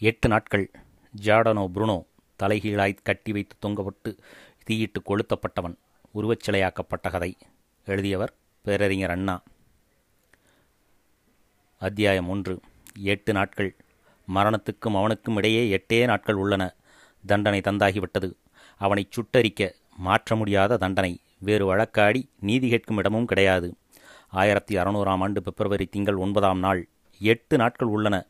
எட்டு நாட்கள் ஜார்டனோ புருனோ தலைகீழாய் கட்டி வைத்து தொங்கப்பட்டு தீயிட்டு கொளுத்தப்பட்டவன் உருவச்சிலையாக்கப்பட்ட கதை. எழுதியவர் பேரறிஞர் அண்ணா. அத்தியாயம் ஒன்று. எட்டு நாட்கள். மரணத்துக்கும் அவனுக்கும் இடையே எட்டே நாட்கள் உள்ளன. தண்டனை தந்தாகிவிட்டது. அவனை சுட்டரிக்க மாற்ற முடியாத தண்டனை. வேறு வழக்காடி நீதி கேட்கும் இடமும் கிடையாது. ஆயிரத்தி அறுநூறாம் ஆண்டு பிப்ரவரி திங்கள் ஒன்பதாம் நாள் எட்டு நாட்கள் உள்ளன.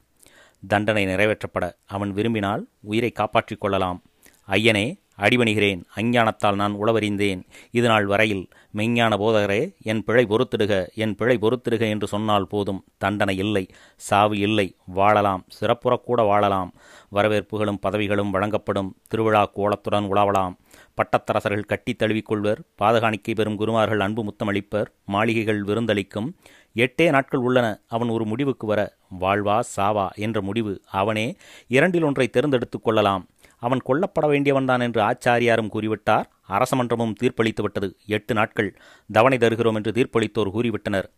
தண்டனை நிறைவேற்றப்பட அவன் விரும்பினால் உயிரை காப்பாற்றிக் கொள்ளலாம். ஐயனே அடிபணிகிறேன். அஞ்ஞானத்தால் நான் உளவறிந்தேன். இதுநாள் வரையில் மெஞ்ஞான போதகரே என் பிழை பொறுத்திடுக என் பிழை பொறுத்திடுக என்று சொன்னால் போதும். தண்டனை இல்லை சாவு இல்லை. வாழலாம் சிறப்புறக்கூட வாழலாம். வரவேற்புகளும் பதவிகளும் வழங்கப்படும். திருவிழா கோலத்துடன் உலாவலாம். பட்டத்தரசர்கள் கட்டி தழுவிக்கொள்வர். பாதகாணிக்கை பெறும் குருமார்கள் அன்பு முத்தமளிப்பர். மாளிகைகள் விருந்தளிக்கும். எட்டே நாட்கள் உள்ளன அவன் ஒரு முடிவுக்கு வர. வாழ்வா சாவா என்ற முடிவு அவனே இரண்டில் ஒன்றை தேர்ந்தெடுத்துக் கொள்ளலாம். அவன் கொல்லப்பட வேண்டியவன்தான் என்று ஆச்சாரியாரும் கூறிவிட்டார். அரசமன்றமும் தீர்ப்பளித்துவிட்டது. எட்டு நாட்கள் தவணை தருகிறோம் என்று தீர்ப்பளித்தோர் கூறிவிட்டனர்.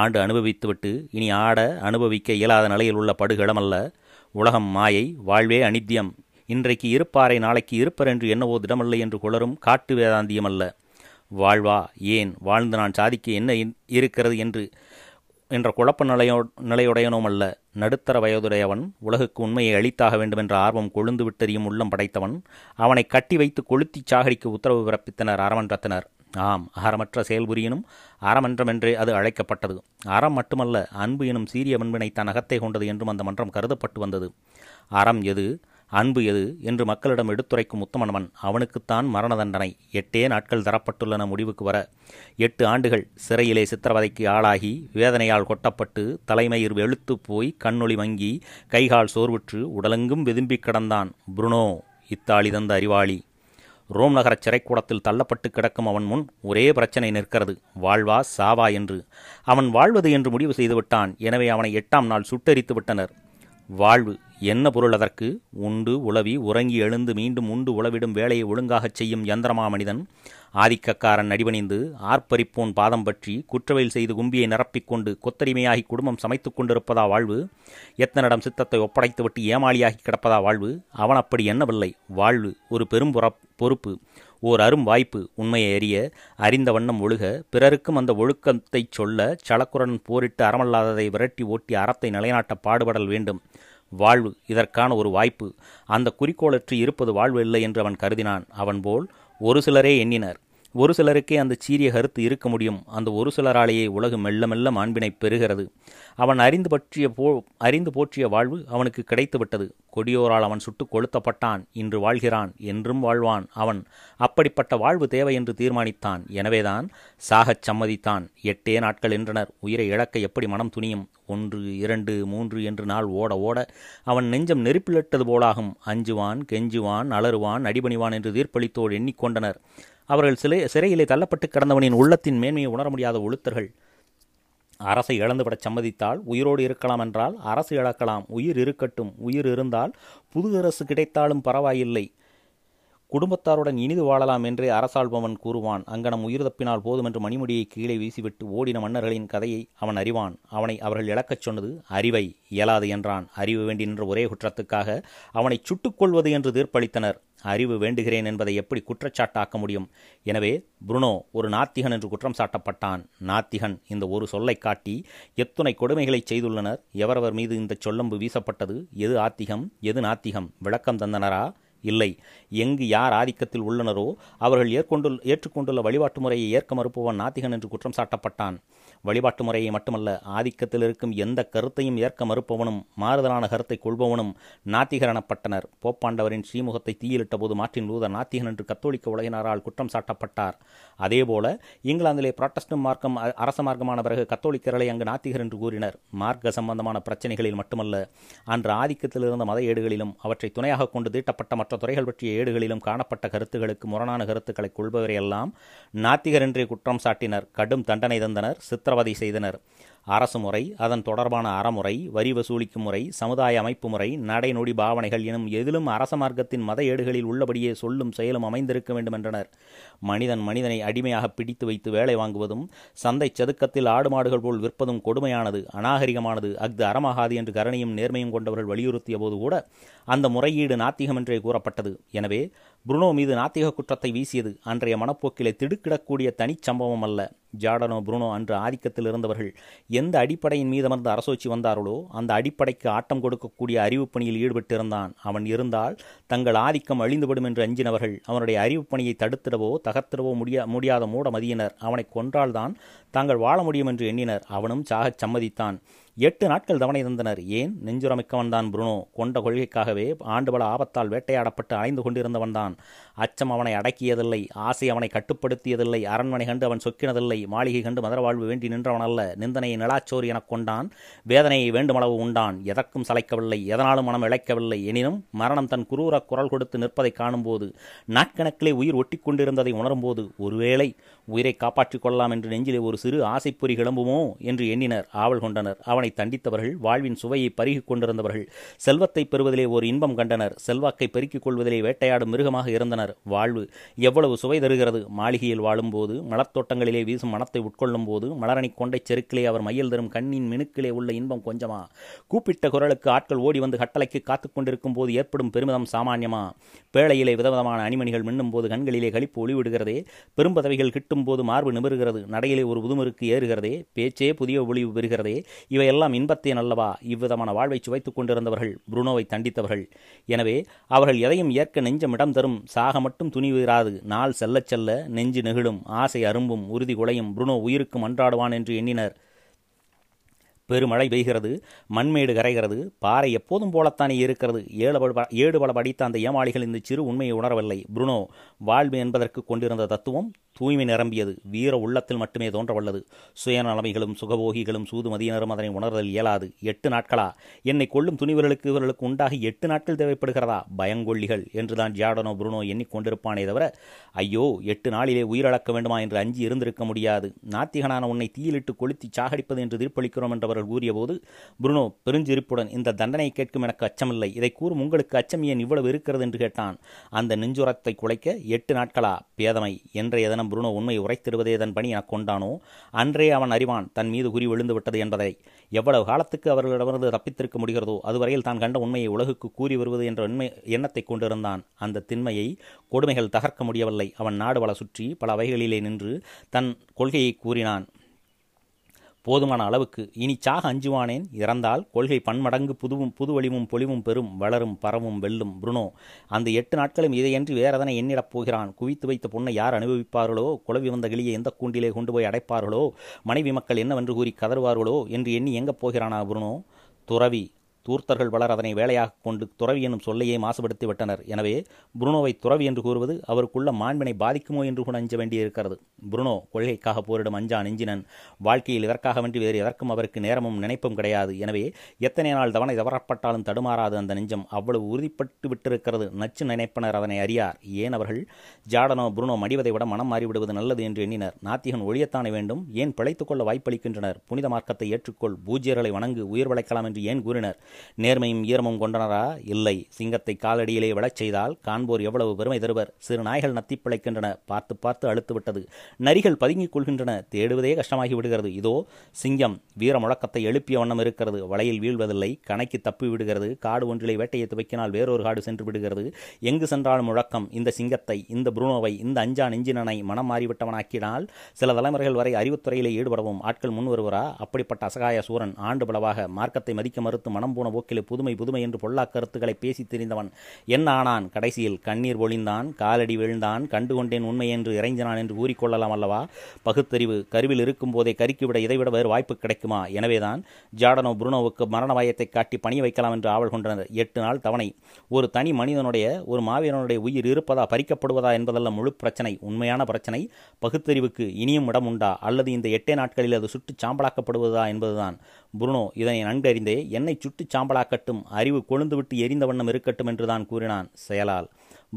ஆண்டு அனுபவித்துவிட்டு இனி ஆட அனுபவிக்க இயலாத நிலையில் உள்ள படுகிடமல்ல உலகம் மாயை வாழ்வே அனித்தியம். இன்றைக்கு இருப்பாரை நாளைக்கு இருப்பர் என்று என்னவோ திடமல்ல என்று குளரும் காட்டு வேதாந்தியம் அல்ல வாழ்வா ஏன் வாழ்ந்து நான் சாதிக்க என்ன இருக்கிறது என்று என்ற குழப்ப நிலையோ நிலையுடையனும் அல்ல நடுத்தர வயதுடையவன் உலகுக்கு உண்மையை அளித்தாக வேண்டுமென்ற ஆர்வம் கொழுந்து விட்டறியும் உள்ளம் படைத்தவன் அவனை கட்டி வைத்து கொளுத்திச் சாகடிக்கு உத்தரவு பிறப்பித்தனர் அறமன்றத்தினர் ஆம் அறமற்ற செயல்புரியனும் அறமன்றம் என்றே அது அழைக்கப்பட்டது. அறம் மட்டுமல்ல அன்பு எனும் சீரிய பண்பினை தன் அகத்தை கொண்டது என்றும் அந்த மன்றம் கருதப்பட்டு வந்தது. அறம் எது? அன்பு எது என்று மக்களிடம் எடுத்துரைக்கும் உத்தமனவன் அவனுக்குத்தான் மரண தண்டனை. எட்டே நாட்கள் தரப்பட்டுள்ளன முடிவுக்கு வர. எட்டு ஆண்டுகள் சிறையிலே சித்திரவதைக்கு ஆளாகி வேதனையால் கொட்டப்பட்டு தலைமயிர் வெளுத்து போய் கண்ணொளி மங்கி கைகால் சோர்வுற்று உடலெங்கும் விதும்பிக் கிடந்தான் புருனோ இத்தாலி தந்த அறிவாளி. ரோம் நகர சிறைக்கூடத்தில் தள்ளப்பட்டு கிடக்கும் அவன் முன் ஒரே பிரச்சனை நிற்கிறது. வாழ்வா சாவா என்று. அவன் வாழ்வது என்று முடிவு செய்துவிட்டான். எனவே அவனை எட்டாம் நாள் சுட்டெரித்து விட்டனர். வாழ்வு என்ன பொருள் அதற்கு? உண்டு உளவி உறங்கி எழுந்து மீண்டும் உண்டு உளவிடும் வேலையை ஒழுங்காகச் செய்யும் யந்திரமா மனிதன். ஆதிக்கக்காரன் நடிபணிந்து ஆர்ப்பரிப்போன் பாதம் பற்றி குற்றவையில் செய்து கும்பியை நிரப்பிக்கொண்டு கொத்தரிமையாகி குடும்பம் சமைத்துக் கொண்டிருப்பதா வாழ்வு? எத்தனிடம் சித்தத்தை ஒப்படைத்துவிட்டு ஏமாளியாகி கிடப்பதா வாழ்வு? அவன் அப்படி என்னவில்லை வாழ்வு ஒரு பெரும் பொறுப்பு. ஓர் அரும் வாய்ப்பு. உண்மையை அறிய அறிந்த வண்ணம் ஒழுக பிறருக்கும் அந்த ஒழுக்கத்தைச் சொல்ல சலக்குரன் போரிட்டு அறமல்லாததை விரட்டி ஓட்டி அறத்தை நிலைநாட்ட பாடுபடல் வேண்டும். வாழ்வு. இதற்கான ஒரு வாய்ப்பு. அந்த குறிக்கோளற்று இருப்பது வாழ்வு இல்லை என்று அவன் கருதினான். அவன் போல் ஒரு சிலரே எண்ணினர். ஒரு சிலருக்கே அந்த சீரிய கருத்து இருக்க முடியும். அந்த ஒரு சிலராலேயே உலகு மெல்ல மெல்ல மாண்பினை பெறுகிறது. அவன் அறிந்து பற்றிய போ அறிந்து போற்றிய வாழ்வு அவனுக்கு கிடைத்துவிட்டது. கொடியோரால் அவன் சுட்டுக் கொளுத்தப்பட்டான். இன்று வாழ்கிறான். என்றும் வாழ்வான் அவன். அப்படிப்பட்ட வாழ்வு தேவை என்று தீர்மானித்தான். எனவேதான் சாகச் சம்மதித்தான். எட்டே நாட்கள் என்றனர். உயிரை இழக்க எப்படி மனம் துணியும்? ஒன்று இரண்டு மூன்று என்று நாள் ஓட ஓட அவன் நெஞ்சம் நெருப்பிலிட்டது போலாகும். அஞ்சுவான் கெஞ்சுவான் அலறுவான் அடிபணிவான் என்று தீர்ப்பளித்தோடு எண்ணிக்கொண்டனர். அவர்கள் சிலை சிறையிலே தள்ளப்பட்டு கிடந்தவனின் உள்ளத்தின் மேன்மையை உணர முடியாத ஒழுத்தர்கள். அரசை இழந்துவிடச் சம்மதித்தால் உயிரோடு இருக்கலாம் என்றால் அரசு இழக்கலாம். உயிர் இருக்கட்டும். உயிர் இருந்தால் புது அரசு கிடைத்தாலும் பரவாயில்லை. குடும்பத்தாருடன் இனிது வாழலாம் என்றே அரசாள்பவன் கூறுவான். அங்கனம் உயிர் தப்பினால் போதும் என்று மணிமுடியை கீழே வீசிவிட்டு ஓடின மன்னர்களின் கதையை அவன் அறிவான். அவனை அவர்கள் இழக்கச் சொன்னது அறிவை இயலாது என்றான். அறிவு வேண்டி நின்ற ஒரே குற்றத்துக்காக அவனை சுட்டுக்கொள்வது என்று தீர்ப்பளித்தனர். அறிவு வேண்டுகிறேன் என்பதை எப்படி குற்றச்சாட்டாக்க முடியும்? எனவே புருனோ ஒரு நாத்திகன் என்று குற்றம் சாட்டப்பட்டான். நாத்திகன் இந்த ஒரு சொல்லை காட்டி எத்துணை கொடுமைகளை செய்துள்ளனர். எவரவர் மீது இந்த சொல்லம்பு வீசப்பட்டது? எது ஆத்திகம்? எது நாத்திகம்? விளக்கம் தந்தனரா? இல்லை. எங்கு யார் ஆதிக்கத்தில் உள்ளனரோ அவர்கள் ஏற்கொண்டு ஏற்றுக்கொண்டுள்ள வழிபாட்டு முறையை ஏற்க மறுப்பவன் நாத்திகன் என்று குற்றம் சாட்டப்பட்டான். வழிபாட்டு முறையை மட்டுமல்ல ஆதிக்கத்தில் இருக்கும் எந்த கருத்தையும் ஏற்க மறுப்பவனும் மாறுதலான கருத்தை கொள்பவனும் நாத்திகர் எனப்பட்டனர். போப்பாண்டவரின் ஸ்ரீமுகத்தை தீயிலிட்ட போது மார்ட்டின் லூதர் நாத்திகன் என்று கத்தோலிக்க உலகினரால் குற்றம் சாட்டப்பட்டார். அதேபோல இங்கிலாந்திலே புராட்டஸ்டன் மார்க்கம் அரச மார்க்கமான பிறகு கத்தோலிக்கர்களை அங்கு நாத்திகர் என்று கூறினர். மார்க்க சம்பந்தமான பிரச்சனைகளில் மட்டுமல்ல அன்று ஆதிக்கத்தில் இருந்த மத ஏடுகளிலும் அவற்றை துணையாக கொண்டு தீட்டப்பட்ட மற்ற துறைகள் பற்றிய ஏடுகளிலும் காணப்பட்ட கருத்துகளுக்கு முரணான கருத்துக்களை கொள்பவரையெல்லாம் நாத்திகர் குற்றம் சாட்டினர் கடும் தண்டனை தந்தனர் சித்திரவதை செய்தனர். அரசு முறை அதன் தொடர்பான அறமுறை வரி வசூலிக்கும் முறை சமுதாய அமைப்பு முறை நடைநொடி பாவனைகள் எனும் எதிலும் அரச மார்க்கத்தின் மத ஏடுகளில் உள்ளபடியே சொல்லும் செயலும் அமைந்திருக்க வேண்டும் என்றனர் மனிதன் மனிதனை அடிமையாக பிடித்து வைத்து வேலை வாங்குவதும் சந்தை சதுக்கத்தில் ஆடு மாடுகள் போல் விற்பதும் கொடுமையானது அநாகரிகமானது அஃது அறமாகாது என்று கரணியும் நேர்மையும் கொண்டவர்கள் வலியுறுத்திய போது கூட அந்த முறையீடு நாத்திகம் என்றே கூறப்பட்டது. எனவே புருனோ மீது நாத்திக குற்றத்தை வீசியது அன்றைய மனப்போக்கிலே திடுக்கிடக்கூடிய தனிச்சம்பவம் அல்ல. ஜாடனோ புருனோ அன்று ஆதிக்கத்தில் இருந்தவர்கள் எந்த அடிப்படையின் மீதமர்ந்து அரசோச்சி வந்தார்களோ அந்த அடிப்படைக்கு ஆட்டம் கொடுக்கக்கூடிய அறிவுப் பணியில் ஈடுபட்டிருந்தான். அவன் இருந்தால் தங்கள் ஆதிக்கம் அழிந்துவிடும் என்று அஞ்சினவர்கள் அவனுடைய அறிவுப் பணியை தடுத்திடவோ தகர்த்திடவோ முடிய முடியாத மூட மதியினர் அவனை கொன்றால்தான் தாங்கள் வாழ முடியும் என்று எண்ணினர். அவனும் சாகச் சம்மதித்தான். எட்டு நாட்கள் தவணை தந்தனர் ஏன்? நெஞ்சுரமிக்கவன்தான் புருனோ கொண்ட கொள்கைக்காகவே ஆண்டுபல ஆபத்தால் வேட்டையாடப்பட்டு அலைந்து கொண்டிருந்தவன்தான். அச்சம் அவனை அடக்கியதில்லை ஆசை அவனை கட்டுப்படுத்தியதில்லை அரண்மனை கண்டு அவன் சொக்கினதில்லை மாளிகை கண்டு மதரவாழ்வு வேண்டி நின்றவன் அல்ல நிந்தனையை நிலாச்சோறு எனக் கொண்டான் வேதனையை வேண்டுமளவு உண்டான் எதற்கும் சளைக்கவில்லை எதனாலும் மனம் இழைக்கவில்லை எனினும் மரணம் தன் குரூர குரல் கொடுத்து நிற்பதை காணும்போது நாட்கணக்கிலே உயிர் ஒட்டி கொண்டிருந்ததை உணரும்போது ஒருவேளை உயிரை காப்பாற்றிக் கொள்ளலாம் என்று நெஞ்சிலே ஒரு சிறு ஆசைப்பொறி கிளம்புமோ என்று எண்ணினர் ஆவல் கொண்டனர். அவனை தண்டித்தவர்கள் வாழ்வின் சுவையை பருகிக் கொண்டிருந்தவர்கள் செல்வத்தை பெறுவதிலே ஒரு இன்பம் கண்டனர் செல்வாக்கை பெருக்கிக் கொள்வதிலே வேட்டையாடும் மிருகமாக இருந்தனர். வாழ்வு எவ்வளவு சுவை தருகிறது? மாளிகையில் வாழும்போது மலர்த்தோட்டங்களிலே வீசும் மனத்தை உட்கொள்ளும் போது மலரணி கொண்டை செருக்கிலே அவர் மையில் தரும் கண்ணின் மினுக்கிலே உள்ள இன்பம் கொஞ்சமா? கூப்பிட்ட குரலுக்கு ஆட்கள் ஓடி வந்து கட்டளைக்கு காத்துக் கொண்டிருக்கும் போது ஏற்படும் பெருமிதம் சாமானியமா? பேழையிலே விதவிதமான அணிமணிகள் மின்னும் போது கண்களிலே கழிப்பு ஒளிவிடுகிறதே பெரும்பதவிகள் கிட்டும் போது மார்பு நிமிருகிறது? நடையிலே ஒரு புதுமருக்கு ஏறுகிறதே? பேச்சே புதிய ஒளிவு பெறுகிறதே? இவையெல்லாம் இன்பத்தேன் அல்லவா இவ்விதமான வாழ்வை சுவைத்துக் கொண்டிருந்தவர்கள் புருனோவை தண்டித்தவர்கள். எனவே அவர்கள் எதையும் ஏற்க நெஞ்சம் இடம் தரும் சாக மட்டும் துணிவு இராது நாள் செல்லச் செல்ல நெஞ்சு நெகிழும் ஆசை அரும்பும் உறுதி குலையும் புருனோ உயிருக்கு மன்றாடுவான் என்று எண்ணினர். பெருமழை பெய்கிறது மண்மேடு கரைகிறது பாறை எப்போதும் போலத்தானே இருக்கிறது. ஏழு பல படித்த அந்த ஏமாளிகள் இந்த சிறு உண்மையை உணரவில்லை. புருனோ வாழ்வு என்பதற்கு கொண்டிருந்த தத்துவம் தூய்மை நிரம்பியது. வீர உள்ளத்தில் மட்டுமே தோன்றவல்லது. சுயநலமைகளும் சுகபோகிகளும் சூதுமதியினரும் அதனை உணர்தல் இயலாது. எட்டு நாட்களா? என்னை கொள்ளும் துணிவர்களுக்கு இவர்களுக்கு உண்டாகி எட்டு நாட்கள் தேவைப்படுகிறதா? பயங்கொள்ளிகள் என்றுதான் ஜியாடனோ புருனோ எண்ணிக்கொண்டிருப்பானே தவிர ஐயோ எட்டு நாளிலே உயிரிழக்க வேண்டுமா என்று அஞ்சி இருந்திருக்க முடியாது. நாத்திகனான உன்னை தீயிலிட்டு கொளுத்தி சாகடிப்பது என்று தீர்ப்பளிக்கிறோம் என்றவர்கள் கூறியபோது புருனோ பெருஞ்சிரிப்புடன் இந்த தண்டனை கேட்கும் எனக்கு அச்சமில்லை. இதை கூறும் உங்களுக்கு அச்சம் ஏன் இவ்வளவு இருக்கிறது? என்று கேட்டான். அந்த நெஞ்சுரத்தை குலைக்க எட்டு நாட்களா? பேதமை. என்றைய தினம் புருனோ உண்மை உரைத்திடுவதே தன் பணி எனக் கொண்டானோ? அன்றே அவன் அறிவான் தன் மீது குறி விழுந்து விட்டது என்பதை. எவ்வளவு காலத்துக்கு அவர்களிடமிருந்து தப்பித்திருக்க முடிகிறதோ அதுவரையில் தான் கண்ட உண்மையை உலகுக்கு கூறி வருவது என்ற உண்மை எண்ணத்தை கொண்டிருந்தான். அந்த திண்மையை கொடுமைகள் தகர்க்க முடியவில்லை. அவன் நாடு பல சுற்றி பல வகைகளிலே நின்று தன் கொள்கையை கூறினான். போதுமான அளவுக்கு இனி சாக அஞ்சுவானேன்? இறந்தால் கொள்கை பன்மடங்கு புதுவும் புது வலிவும் பொலிவும் பெறும் வளரும் பரவும் வெல்லும். புருனோ அந்த எட்டு நாட்களும் இதையன்றி வேறதனை எண்ணிடப் போகிறான். குவித்து வைத்த பொண்ணை யார் அனுபவிப்பார்களோ? குழவி வந்த கிளியை எந்த கூண்டிலே கொண்டு போய் அடைப்பார்களோ? மனைவி மக்கள் என்னவென்று கூறி கதறுவார்களோ? என்று எண்ணி எங்கே போகிறானா புருனோ? துறவி தூர்த்தர்கள் பலர் அதனை வேலையாக கொண்டு துறவி என்னும் சொல்லையே மாசுபடுத்தி விட்டனர். எனவே புருனோவை துறவி என்று கூறுவது அவருக்குள்ள மாண்பினை பாதிக்குமோ என்று கூட அஞ்ச வேண்டியிருக்கிறது. புருனோ கொள்கைக்காக போரிடும் அஞ்சா நெஞ்சினன். வாழ்க்கையில் இதற்காகவன்றி வேறு எதற்கும் அவருக்கு நேரமும் நினைப்பும் கிடையாது. எனவே எத்தனை நாள் தவணை தவறப்பட்டாலும் தடுமாறாது அந்த நெஞ்சம். அவ்வளவு உறுதிப்பட்டு விட்டிருக்கிறது. நச்சு நினைப்பனர் அதனை அறியார். ஏன் அவர்கள்? ஜாடனோ புருனோ மடிவதை விட மனம் மாறிவிடுவது நல்லது என்று எண்ணினர். நாத்திகன் ஒழியத்தானே வேண்டும்? ஏன் பிழைத்துக்கொள்ள வாய்ப்பளிக்கின்றனர்? புனித மார்க்கத்தை ஏற்றுக்கொள். பூஜ்யர்களை வணங்கு உயிர் வளைக்கலாம் என்று ஏன் கூறினர்? நேர்மையும் ஈரமும் கொண்டனரா? இல்லை. சிங்கத்தை காலடியிலே விழச் செய்தால் காண்போர் எவ்வளவு பெருமை தருவர்? சிறு நாய்கள் நத்தி பிழைக்கின்றன. பார்த்து பார்த்து அழுத்து விட்டது. நரிகள் பதுங்கிக் கொள்கின்றன. தேடுவதே கஷ்டமாகி விடுகிறது. இதோ சிங்கம் வீர முழக்கத்தை எழுப்பிய வண்ணம் இருக்கிறது. வலையில் வீழ்வதில்லை. கணைக்கு தப்பி விடுகிறது. காடு ஒன்றிலே வேட்டையை துவைக்கினால் வேறொரு காடு சென்று விடுகிறது. எங்கு சென்றாலும் முழக்கம். இந்த சிங்கத்தை இந்த புருணோவை இந்த அஞ்சா நெஞ்சினனை மனம் மாறிவிட்டவனாக்கினால் சில தலைமுறைகள் வரை அறிவுத்துறையிலே ஈடுபடவும் ஆட்கள் முன் வருவரா அப்படிப்பட்ட அசகாய சூரன் ஆண்டு பலவாக மார்க்கத்தை மதிக்க மறுத்து மனம் போன போக்கிலே புதுமை புதுமை என்று பொல்லா கருத்துக்களை பேசி தெரிந்தவன். என்ன ஆனான். கடைசியில் கண்ணீர் பொழிந்தான். காலடி விழுந்தான். கண்டுகொண்டேன் உண்மை என்று இறைஞ்சினான் என்று கூறிக்கொள்ளலாம் அல்லவா? பகுத்தறிவு. கருவில் இருக்கும் போதே கருக்கிவிட இதைவிட வேறு வாய்ப்பு கிடைக்குமா? எனவேதான் ஜாடனோ புருனோவுக்கு மரண வாயத்தை காட்டி பணி வைக்கலாம் என்று ஆவல் கொண்டனர். எட்டு நாள் தவணை. ஒரு தனி மனிதனுடைய ஒரு மாவீரனுடைய உயிர் இருப்பதா பறிக்கப்படுவதா என்பதல்ல முழு பிரச்சனை. உண்மையான பிரச்சனை. பகுத்தறிவுக்கு இனியும் இடம் உண்டா? அல்லது இந்த எட்டே நாட்களில் அது சுட்டு சாம்பலாக்கப்படுவதா என்பதுதான். புருனோ இதனை நன்கறிந்தே என்னை சுட்டு சாம்பலாக்கட்டும் அறிவு கொழுந்துவிட்டு எரிந்த வண்ணம் இருக்கட்டும் என்றுதான் கூறினான் செயலால்.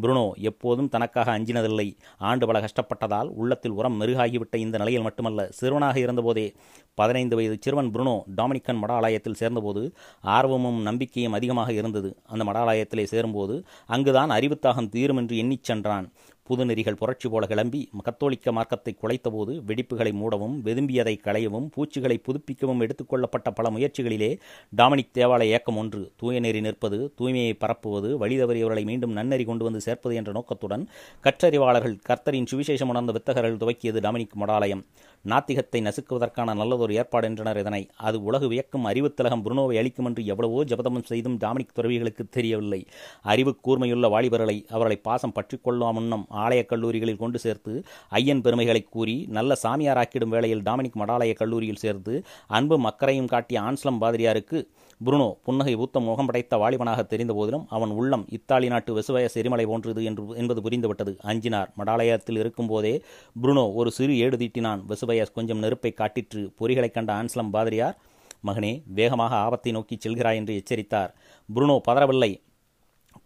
புருனோ எப்போதும் தனக்காக அஞ்சினதில்லை. ஆண்டு பல கஷ்டப்பட்டதால் உள்ளத்தில் உரம் மெருகாகிவிட்ட இந்த நிலையில் மட்டுமல்ல சிறுவனாக இருந்தபோதே பதினைந்து வயது சிறுவன் புருனோ டாமினிக்கன் மடாலயத்தில் சேர்ந்தபோது ஆர்வமும் நம்பிக்கையும் அதிகமாக இருந்தது. அந்த மடாலயத்திலே சேரும்போது அங்குதான் அறிவுத்தாகம் தீரும் என்று எண்ணிச் சென்றான். புதுநெறிகள் புரட்சி போல கிளம்பி கத்தோலிக்க மார்க்கத்தை குலைத்தபோது வெடிப்புகளை மூடவும் வெதும்பியதை களையவும் பூச்சிகளை புதுப்பிக்கவும் எடுத்துக்கொள்ளப்பட்ட பல முயற்சிகளிலே டாமினிக் தேவாலய இயக்கம் ஒன்று தூய நெறி நிற்பது தூய்மையை பரப்புவது வழிதவறியவர்களை மீண்டும் நன்னெறி கொண்டு வந்து சேர்ப்பது என்ற நோக்கத்துடன் கற்றறிவாளர்கள் கர்த்தரின் சுவிசேஷம் உணர்ந்த வித்தகர்கள் துவக்கியது டாமினிக் மடாலயம். நாத்திகத்தை நசுக்குவதற்கான நல்லதொரு ஏற்பாடு என்றனர் இதனை. அது உலகு வியக்கும் அறிவுத்திலகம் புருனோவை அளிக்கும் என்று எவ்வளவோ ஜபதமம் செய்தும் டாமினிக் துறவிகளுக்கு தெரியவில்லை. அறிவு கூர்மையுள்ள வாலிபர்களை அவர்களை பாசம் பற்றிக்கொள்ளும் முன்னம் ஆலயக் கல்லூரிகளில் கொண்டு சேர்த்து ஐயன் பெருமைகளை கூறி நல்ல சாமியாராக்கிடும் வேளையில் டாமினிக் மடாலய கல்லூரியில் சேர்த்து அன்பு மக்கரையும் காட்டிய ஆன்ஸ்லம் பாதிரியாருக்கு புருனோ புன்னகை ஊத்த முகம் படைத்த வாலிபனாக தெரிந்த போதிலும் அவன் உள்ளம் இத்தாலி நாட்டு வெசுவய செரிமலை போன்றது என்று என்பது புரிந்துவிட்டது. அஞ்சினார். மடாலயத்தில் இருக்கும்போதே புருனோ ஒரு சிறு ஏடு தீட்டினான். வெசுவயஸ் கொஞ்சம் நெருப்பை காட்டிற்று. பொறிகளைக் கண்ட ஆன்ஸ்லம் பாதிரியார் மகனே வேகமாக ஆபத்தை நோக்கி செல்கிறாய் என்று எச்சரித்தார். புருனோ பதறவில்லை.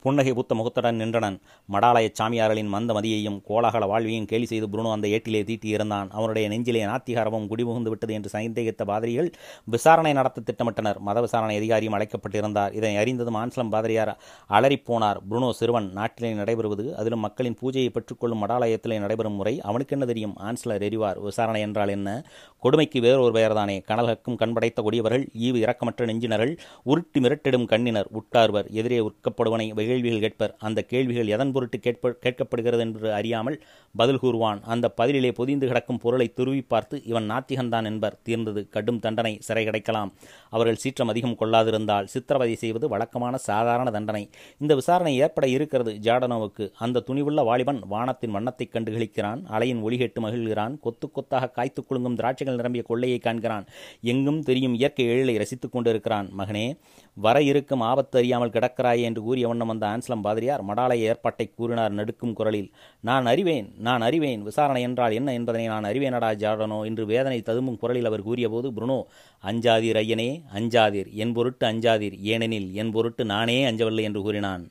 புன்னகை பூத்த முகத்துடன் நின்றனன். மடாலய சாமியார்களின் மந்த மதியையும் கோலாகல வாழ்வையும் கேலி செய்து புருனோ அந்த ஏட்டிலே தீட்டியிருந்தான் அவனுடைய நெஞ்சிலே நாத்திகாரமும் குடிபுகுந்து விட்டது என்று சந்தேகித்த பாதிரிகள் விசாரணை நடத்த திட்டமிட்டனர். மத விசாரணை அதிகாரியும் அழைக்கப்பட்டிருந்தார். இதனை அறிந்ததும் ஆன்சலம் பாதிரியார் அலறிப்போனார் புருனோ சிறுவன் நாட்டிலே நடைபெறுவது அதிலும் மக்களின் பூஜையை பெற்றுக்கொள்ளும் மடாலயத்திலே நடைபெறும் முறை அவனுக்கு என்ன தெரியும்? ஆன்சலர் எறிவார். விசாரணை என்றால் என்ன? கொடுமைக்கு வேறொரு பெயர்தானே. கனல்கக்கும் கண்படைத்த கொடியவர்கள் ஈவு இரக்கமற்ற நெஞ்சினர்கள் உருட்டி மிரட்டிடும் கண்ணினர் உட்கார்வர் எதிரே உட்கப்படுவனை கேள்விகள் கேட்பர். அந்த கேள்விகள் எதன் பொருட்டு கேட்ப கேட்கப்படுகிறது என்று அறியாமல் பதில் கூறுவான். அந்த பதிலிலே பொதிந்து கிடக்கும் பொருளை துருவி பார்த்து இவன் நாத்திகன்தான் என்பர். தீர்ந்தது கடும் தண்டனை சிறை கிடைக்கலாம். அவர்கள் சீற்றம் அதிகம் கொள்ளாதிருந்தால் சித்திரவதை செய்வது வழக்கமான சாதாரண தண்டனை. இந்த விசாரணை ஏற்பட இருக்கிறது ஜாடனோவுக்கு. அந்த துணிவுள்ள வாலிபன் வானத்தின் வண்ணத்தைக் கண்டு கிழிக்கிறான் அலையின் ஒளிகேட்டு மகிழ்கிறான் கொத்து கொத்தாக காய்த்து குலுங்கும் திராட்சைகள் நிரம்பிய கொள்ளையை காண்கிறான். எங்கும் தெரியும் இயற்கை எழிலை ரசித்துக் கொண்டிருக்கிறான். மகனே வர இருக்கும் ஆபத்து அறியாமல் கிடக்கிறாயே என்று கூறிய வண்ணம் வந்த ஆன்சலம் பாதிரியார் மடாலய ஏற்பாட்டை கூறினார் நடுக்கும் குரலில். நான் அறிவேன் நான் அறிவேன். விசாரணை என்றால் என்ன என்பதனை நான் அறிவேனடா ஜாடனோ என்று வேதனை ததும்பும் குரலில் அவர் கூறியபோது புருனோ அஞ்சாதீர் ஐயனே அஞ்சாதீர். என் பொருட்டு அஞ்சாதீர். ஏனெனில் என் பொருட்டு நானே அஞ்சவில்லை என்று கூறினான்.